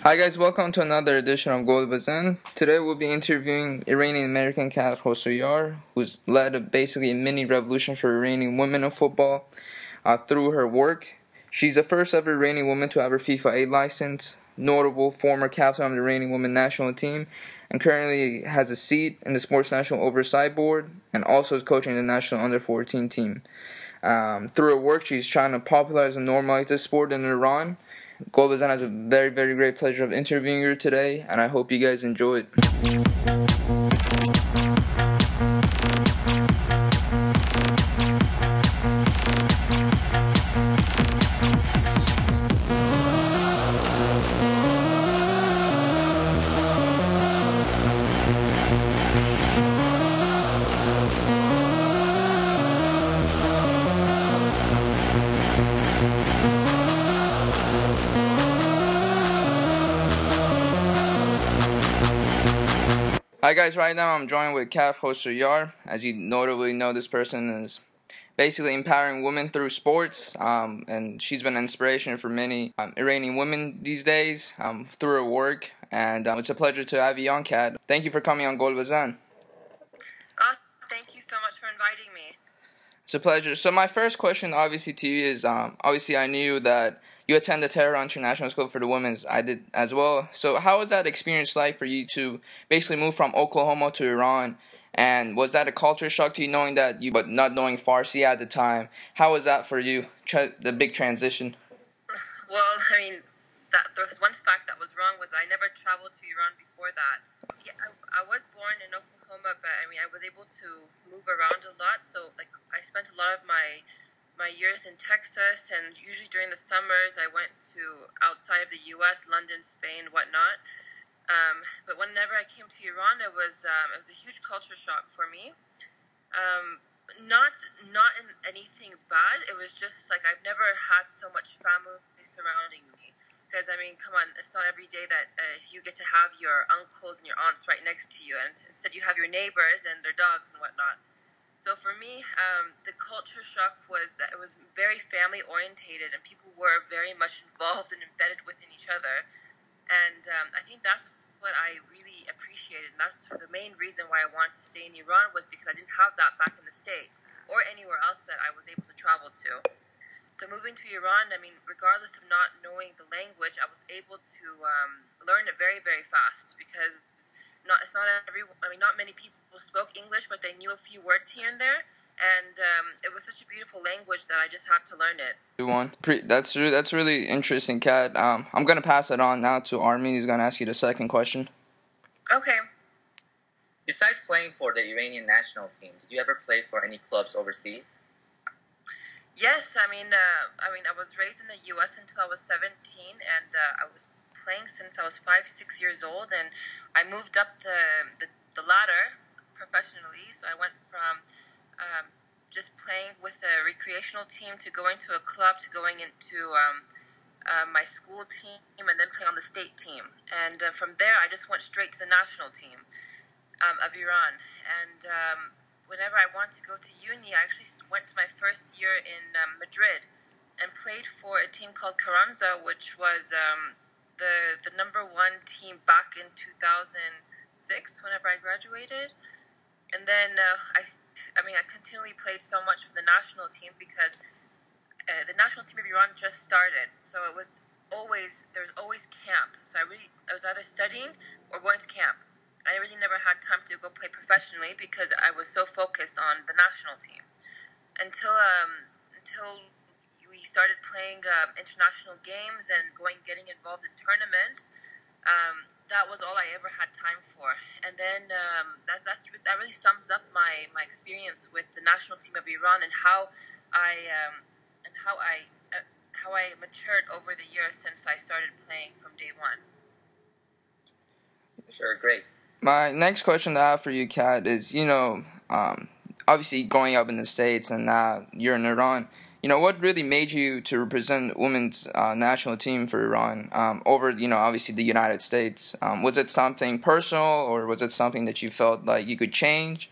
Hi guys, welcome to another edition of Gold Bazan. Today we'll be interviewing Iranian American Kat Khosrowyar, who's led a, basically a mini revolution for Iranian women in football uh, through her work. She's the first ever Iranian woman to have her FIFA A license, notable former captain of the Iranian women national team, and currently has a seat in the Sports National Oversight Board and also is coaching the national under 14 team. Um, through her work, she's trying to popularize and normalize this sport in Iran. Golbazan has a very, very great pleasure of interviewing her today, and I hope you guys enjoy it. Guys, right now I'm joined with Kat Khosrowyar. As you notably know, this person is basically empowering women through sports, um, and she's been an inspiration for many um, Iranian women these days um, through her work. And um, it's a pleasure to have you on, Kat. Thank you for coming on Golbazan. Uh, thank you so much for inviting me. It's a pleasure. So my first question, obviously, to you is um, obviously I knew that you attend the Tehran International School for the Women's. I did as well. So how was that experience like for you to basically move from Oklahoma to Iran? And was that a culture shock to you knowing that you, but not knowing Farsi at the time? How was that for you? Tra- the big transition. Well, I mean, that there was one fact that was wrong was I never traveled to Iran before that. Yeah, I, I was born in Oklahoma, but I mean, I was able to move around a lot. So like, I spent a lot of my my years in Texas, and usually during the summers, I went to outside of the U.S., London, Spain, whatnot. Um, but whenever I came to Iran, it was um, it was a huge culture shock for me. Um, not not in anything bad. It was just like I've never had so much family surrounding me. Because I mean, come on, it's not every day that uh, you get to have your uncles and your aunts right next to you, and instead you have your neighbors and their dogs and whatnot. So for me, um, the culture shock was that it was very family orientated and people were very much involved and embedded within each other. And um, I think that's what I really appreciated. And that's the main reason why I wanted to stay in Iran was because I didn't have that back in the States or anywhere else that I was able to travel to. So moving to Iran, I mean, regardless of not knowing the language, I was able to um, learn it very, very fast because not it's not every I mean not many people spoke English, but they knew a few words here and there, and um, it was such a beautiful language that I just had to learn it. One, that's that's really interesting, Kat. Um, I'm gonna pass it on now to Armin. He's gonna ask you the second question. Okay. Besides playing for the Iranian national team, did you ever play for any clubs overseas? Yes, I mean, uh, I mean, I was raised in the U.S. until I was 17, and uh, I was playing since I was five, six years old, and I moved up the the, the ladder professionally. So I went from um, just playing with a recreational team to going to a club to going into um, uh, my school team and then playing on the state team. And uh, from there, I just went straight to the national team um, of Iran. And um, whenever I wanted to go to uni, I actually went to my first year in um, Madrid and played for a team called Carranza, which was um, the the number one team back in 2006 whenever I graduated, and then uh, I I mean I continually played so much for the national team because uh, the national team of Iran just started, so it was always there was always camp. So I really I was either studying or going to camp. I really never had time to go play professionally because I was so focused on the national team until um, until we started playing uh, international games and going getting involved in tournaments. Um, that was all I ever had time for. And then um, that that's that really sums up my, my experience with the national team of Iran and how I um, and how I uh, how I matured over the years since I started playing from day one. Sure, great. My next question I have for you, Kat, is you know, um, obviously growing up in the states and now you're in Iran you know, what really made you to represent women's uh, national team for Iran um, over, you know, obviously the United States? Um, was it something personal, or was it something that you felt like you could change?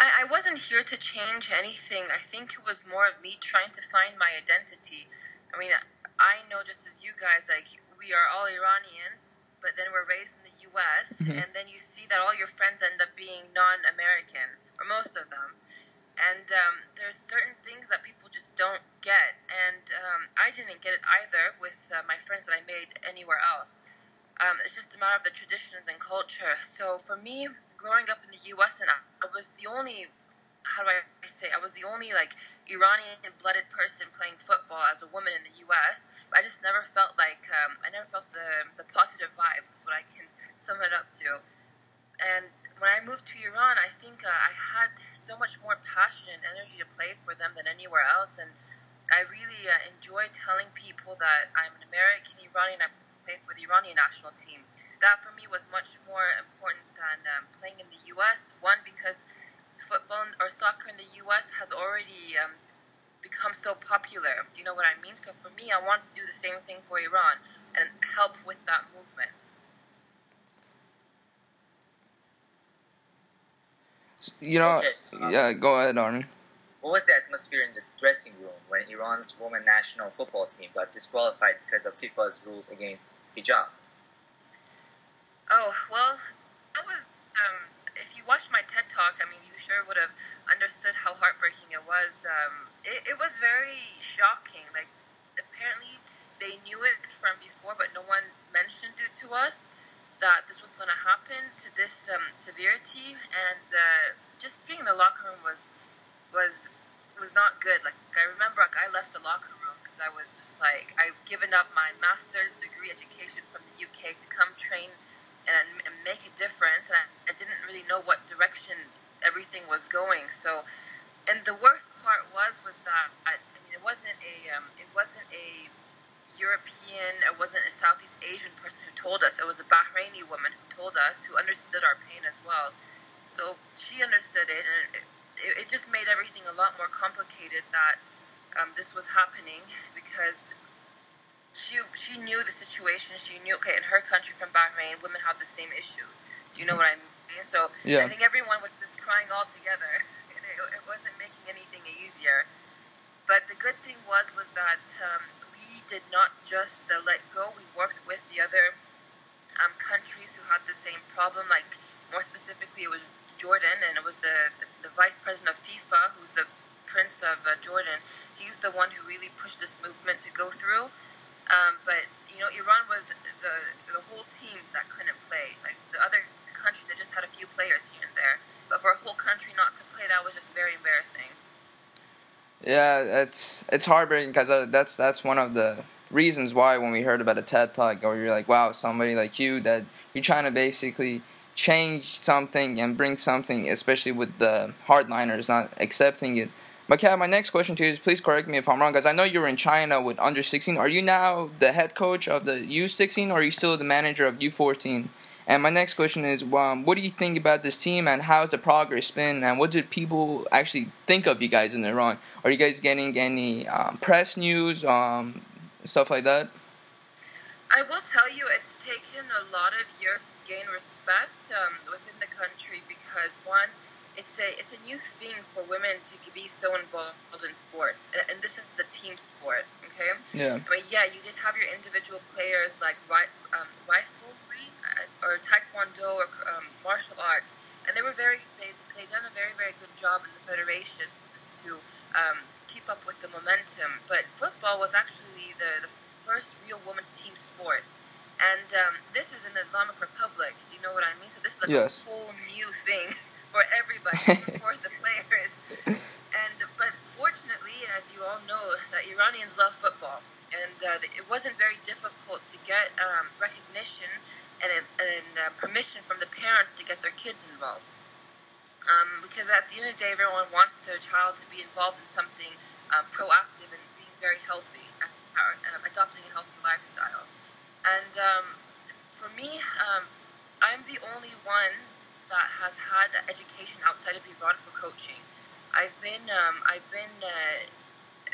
I, I wasn't here to change anything. I think it was more of me trying to find my identity. I mean, I know just as you guys, like we are all Iranians, but then we're raised in the U.S., Mhm. and then you see that all your friends end up being non-Americans, or most of them. And um, there's certain things that people just don't get, and um, I didn't get it either with uh, my friends that I made anywhere else. Um, it's just a matter of the traditions and culture. So for me, growing up in the U.S. and I, was the only, how do I say, I was the only like Iranian-blooded person playing football as a woman in the U.S. I just never felt like um, I never felt the the positive vibes. Is what I can sum it up to. And when I moved to Iran, I think uh, I had so much more passion and energy to play for them than anywhere else. And I really uh, enjoy telling people that I'm an American Iranian. I play for the Iranian national team. That for me was much more important than um, playing in the U.S. One because football or soccer in the U.S. has already um, become so popular. Do you know what I mean? So for me, I want to do the same thing for Iran and help with that movement. You know, Okay, um, yeah. Go ahead, Armin. What was the atmosphere in the dressing room when Iran's women national football team got disqualified because of FIFA's rules against hijab? Oh well, that was. Um, if you watched my TED talk, I mean, you sure would have understood how heartbreaking it was. Um, it, it was very shocking. Like, apparently, they knew it from before, but no one mentioned it to us that this was going to happen to this um, severity. And uh, just being in the locker room was was was not good. Like, I remember, like, I left the locker room because I was just like, I've given up my master's degree education from the UK to come train and, and make a difference. And I, I didn't really know what direction everything was going. So, and the worst part was was that I, I mean, it wasn't a um, it wasn't a European, it wasn't a Southeast Asian person who told us. It was a Bahraini woman who told us, who understood our pain as well. So she understood it, and it, it, just made everything a lot more complicated that um, this was happening because she she knew the situation. She knew okay in her country from Bahrain, women have the same issues. Do you know what I mean? So Yeah. I think everyone was just crying all together, and it, it wasn't making anything easier. But the good thing was was that um, we did not just uh, let go. We worked with the other um, countries who had the same problem. Like more specifically, it was Jordan, and it was the the vice president of FIFA, who's the prince of uh, Jordan. He's the one who really pushed this movement to go through. Um, but you know, Iran was the the whole team that couldn't play. Like the other countries, they just had a few players here and there. But for a whole country not to play, that was just very embarrassing. Yeah, it's it's heartbreaking because uh, that's that's one of the reasons why when we heard about a TED talk, or you're like, wow, somebody like you that you're trying to basically change something and bring something, especially with the hardliners not accepting it. But Kat, my next question to you is please correct me if I'm wrong, because I know you were in China with under 16. Are you now the head coach of the U16, or are you still the manager of U14? And my next question is, um, what do you think about this team, and how's the progress been, and what did people actually think of you guys in Iran? Are you guys getting any um, press news, um, stuff like that? I will tell you, it's taken a lot of years to gain respect um, within the country because one, it's a it's a new thing for women to be so involved in sports, and, and this is a team sport. Okay, Yeah. I mean, yeah, you did have your individual players like um, riflery uh, or taekwondo or um, martial arts, and they were very they they done a very very good job in the federation to um, keep up with the momentum. But football was actually the, the first real women's team sport. And um, this is an Islamic Republic. Do you know what I mean? So this is like Yes. a whole new thing for everybody, for the players. And but fortunately, as you all know, that Iranians love football, and uh, it wasn't very difficult to get um, recognition and, and uh, permission from the parents to get their kids involved. Um, because at the end of the day, everyone wants their child to be involved in something um, proactive and being very healthy, uh, um, adopting a healthy lifestyle. And um, for me, um, I'm the only one that has had education outside of Iran for coaching. I've been um, I've been uh,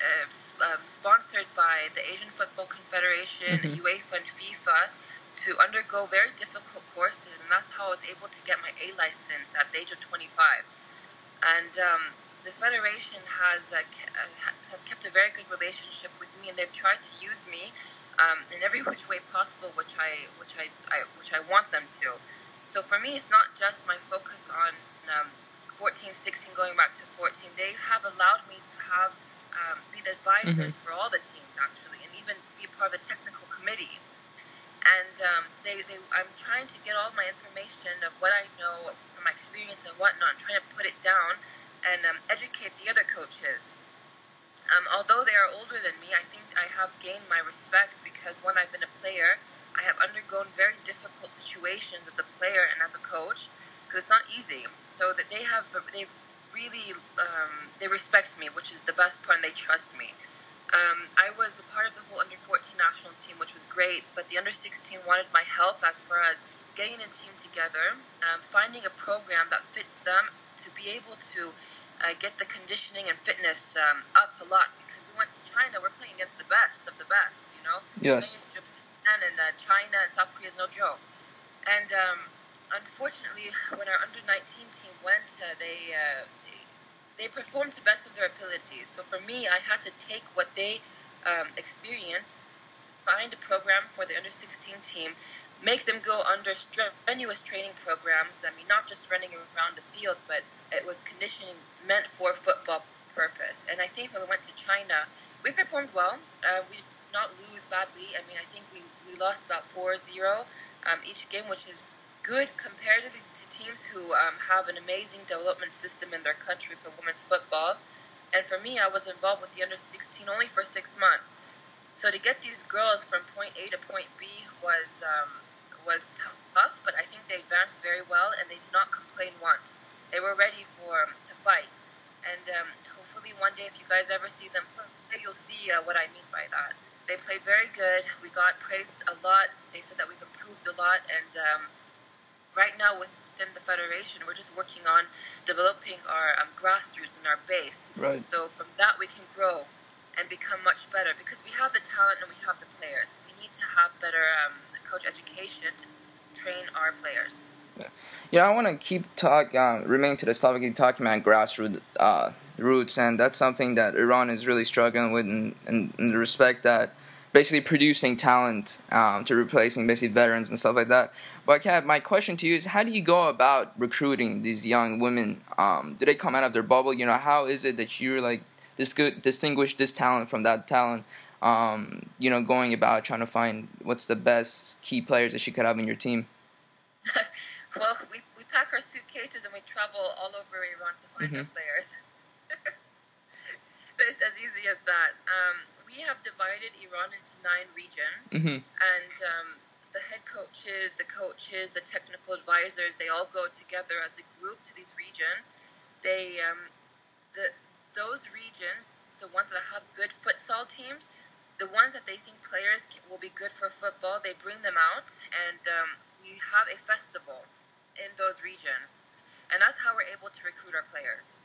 uh, um, sponsored by the Asian Football Confederation, Mhm. UEFA, and FIFA to undergo very difficult courses, and that's how I was able to get my A license at the age of 25. And um, the federation has uh, has kept a very good relationship with me, and they've tried to use me um, in every which way possible, which I which I, I, which I want them to. So for me, it's not just my focus on um, 14, 16, going back to 14. They have allowed me to have um, be the advisors mm-hmm. for all the teams actually, and even be part of the technical committee. And um, they, they, I'm trying to get all my information of what I know from my experience and whatnot, and trying to put it down and um, educate the other coaches. Um, although they are older than me, I think I have gained my respect because when I've been a player, I have undergone very difficult situations as a player and as a coach because it's not easy. So that they have, they've really, um, they respect me, which is the best part, and they trust me. Um, I was a part of the whole under 14 national team, which was great, but the under 16 wanted my help as far as getting a team together, um, finding a program that fits them to be able to uh, get the conditioning and fitness um, up a lot because we went to China. We're playing against the best of the best, you know. Yes. Japan and uh, China and South Korea is no joke. And um, unfortunately, when our under 19 team went, uh, they uh, they performed to the best of their abilities. So for me, I had to take what they um, experienced, find a program for the under 16 team, make them go under strenuous training programs. I mean, not just running around the field, but it was conditioning meant for football purpose. And I think when we went to China, we performed well. Uh, we did not lose badly. I mean, I think we, we lost about 4 0 um, each game, which is good comparatively to teams who um, have an amazing development system in their country for women's football. And for me, I was involved with the under 16 only for six months. So to get these girls from point A to point B was um, was tough, but I think they advanced very well and they did not complain once. They were ready for um, to fight. And um, hopefully one day, if you guys ever see them play, you'll see uh, what I mean by that. They played very good. We got praised a lot. They said that we've improved a lot, and um, right now within the federation, we're just working on developing our um, grassroots and our base. Right. So from that, we can grow and become much better because we have the talent and we have the players. We need to have better um, coach education to train our players. Yeah, yeah I want to keep talk, uh, remain to the topic, talking about grassroots uh, roots, and that's something that Iran is really struggling with, in, in, in the respect that basically producing talent um, to replacing basically veterans and stuff like that. But Kat, my question to you is, how do you go about recruiting these young women? Um, do they come out of their bubble? You know, how is it that you're like this good distinguish this talent from that talent? Um, you know, going about trying to find what's the best key players that you could have in your team. well, we, we pack our suitcases and we travel all over Iran to find mm-hmm. our players. it's as easy as that. Um, we have divided Iran into nine regions, mm-hmm. and um, the head coaches, the coaches, the technical advisors, they all go together as a group to these regions. They, um, the those regions, the ones that have good futsal teams, the ones that they think players will be good for football, they bring them out, and um, we have a festival in those regions, and that's how we're able to recruit our players.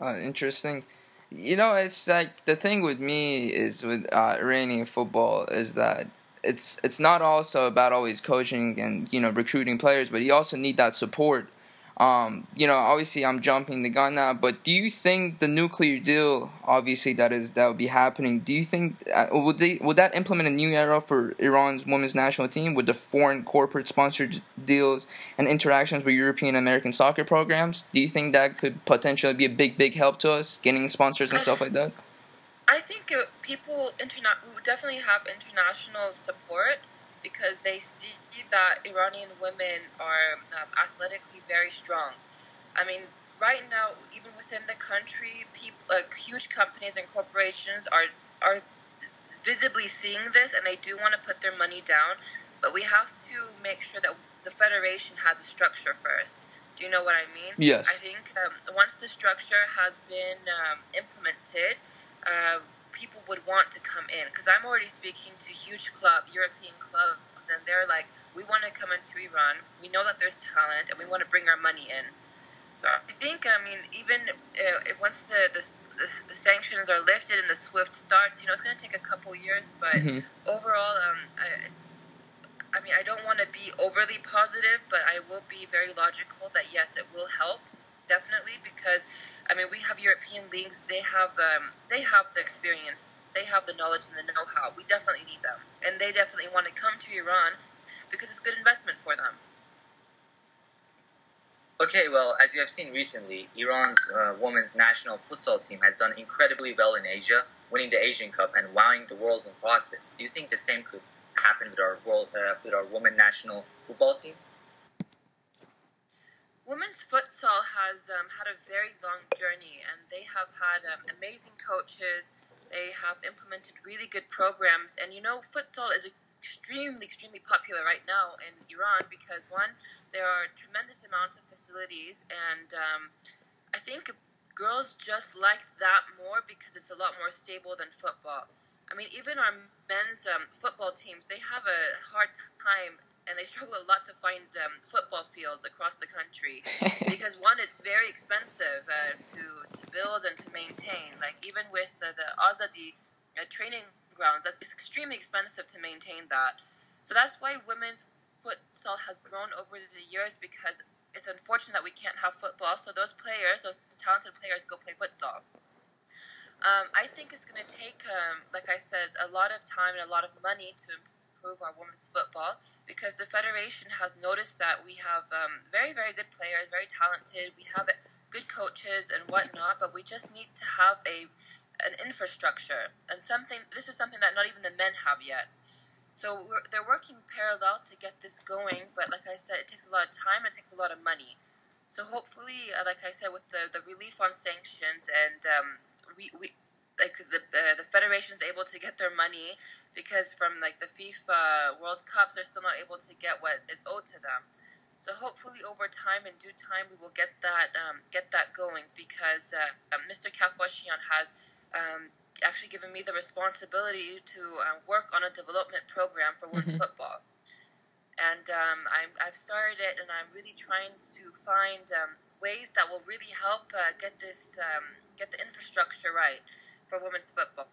Uh, interesting. You know, it's like the thing with me is with uh, Iranian football is that it's it's not also about always coaching and you know recruiting players, but you also need that support. Um, you know, obviously I'm jumping the gun now, but do you think the nuclear deal, obviously that is that will be happening? Do you think uh, would they would that implement a new era for Iran's women's national team with the foreign corporate sponsored deals and interactions with European American soccer programs? Do you think that could potentially be a big big help to us getting sponsors and stuff like that? I think people interna- definitely have international support because they see that Iranian women are um, athletically very strong. I mean, right now, even within the country, people, uh, huge companies and corporations are are visibly seeing this, and they do want to put their money down. But we have to make sure that the federation has a structure first. Do you know what I mean? Yes. I think um, once the structure has been um, implemented, uh, people would want to come in. Because I'm already speaking to huge club European clubs and they're like we want to come into Iran. We know that there's talent and we want to bring our money in. So I think I mean even uh, once the, the, the sanctions are lifted and the SWIFT starts you know it's going to take a couple years but mm-hmm. overall um, it's I mean I don't want to be overly positive but I will be very logical that yes it will help definitely because I mean we have European leagues. They have um, they have the experience, they have the knowledge and the know-how. We definitely need them, and they definitely want to come to Iran because it's good investment for them. Okay, well, as you have seen recently, Iran's uh, women's national futsal team has done incredibly well in Asia, winning the Asian Cup and wowing the world in process. Do you think the same could happen with our world uh, with our women national football team? Women's futsal has um, had a very long journey, and they have had um, amazing coaches. They have implemented really good programs, and you know, futsal is extremely, extremely popular right now in Iran because one, there are a tremendous amount of facilities, and um, I think girls just like that more because it's a lot more stable than football. I mean, even our men's um, football teams, they have a hard time and they struggle a lot to find um, football fields across the country because one, it's very expensive uh, to to build and to maintain. Like even with uh, the Azadi uh, training grounds, that's it's extremely expensive to maintain that. So that's why women's futsal has grown over the years because it's unfortunate that we can't have football. So those players, those talented players, go play futsal. Um, I think it's going to take, um, like I said, a lot of time and a lot of money to improve our women's football because the federation has noticed that we have um, very, very good players, very talented. We have good coaches and whatnot, but we just need to have a an infrastructure and something. This is something that not even the men have yet. So they're working parallel to get this going, but like I said, it takes a lot of time. And it takes a lot of money. So hopefully, uh, like I said, with the, the relief on sanctions and um, we, we like the uh, the federation's able to get their money because from like the FIFA World Cups, they're still not able to get what is owed to them. So hopefully, over time, in due time, we will get that um, get that going because uh, Mr. Kafashian has um, actually given me the responsibility to uh, work on a development program for women's mm-hmm. football. And um, i have started it, and I'm really trying to find um, ways that will really help uh, get this um, get the infrastructure right for women's football.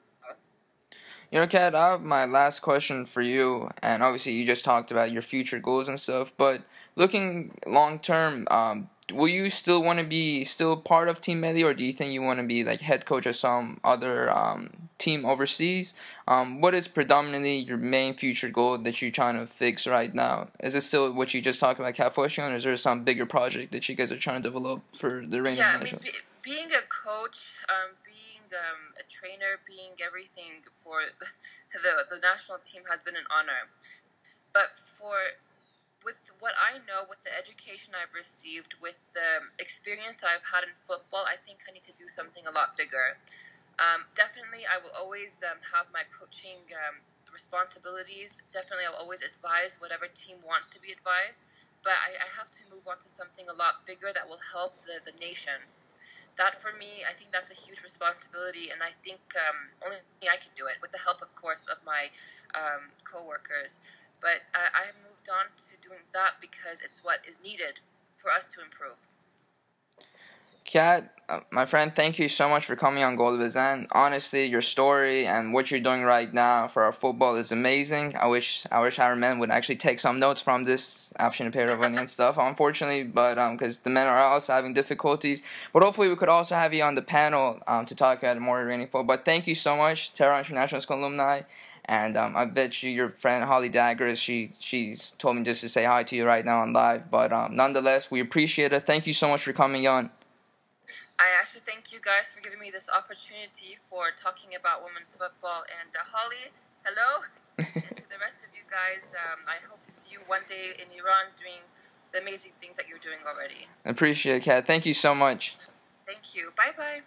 You know, Kat, I have my last question for you, and obviously you just talked about your future goals and stuff, but looking long term, um, will you still want to be still part of Team Melli, or do you think you want to be like head coach of some other um, team overseas? Um, what is predominantly your main future goal that you're trying to fix right now? Is it still what you just talked about, Kafashian, or is there some bigger project that you guys are trying to develop for the Reigning yeah, I mean, be, being a coach, um, being um, a trainer, being everything for the the national team has been an honor. But for with what I know, with the education I've received, with the experience that I've had in football, I think I need to do something a lot bigger. Um, definitely, I will always um, have my coaching um, responsibilities. Definitely, I'll always advise whatever team wants to be advised. But I, I have to move on to something a lot bigger that will help the, the nation. That for me, I think that's a huge responsibility, and I think um, only I can do it with the help, of course, of my um, coworkers. But I, I moved on to doing that because it's what is needed for us to improve. Kat, uh, my friend, thank you so much for coming on Gold Gol Bezan. Honestly, your story and what you're doing right now for our football is amazing. I wish I wish our men would actually take some notes from this Afshin Peiravani and stuff. Unfortunately, but um, because the men are also having difficulties. But hopefully, we could also have you on the panel um to talk about more Iranian football. But thank you so much, Tehran International School alumni. And um, I bet you your friend Holly Daggers, she she's told me just to say hi to you right now on live. But um, nonetheless, we appreciate it. Thank you so much for coming on. I actually thank you guys for giving me this opportunity for talking about women's football. And uh, Holly, hello. and to the rest of you guys, um, I hope to see you one day in Iran doing the amazing things that you're doing already. I appreciate it, Kat. Thank you so much. Thank you. Bye bye.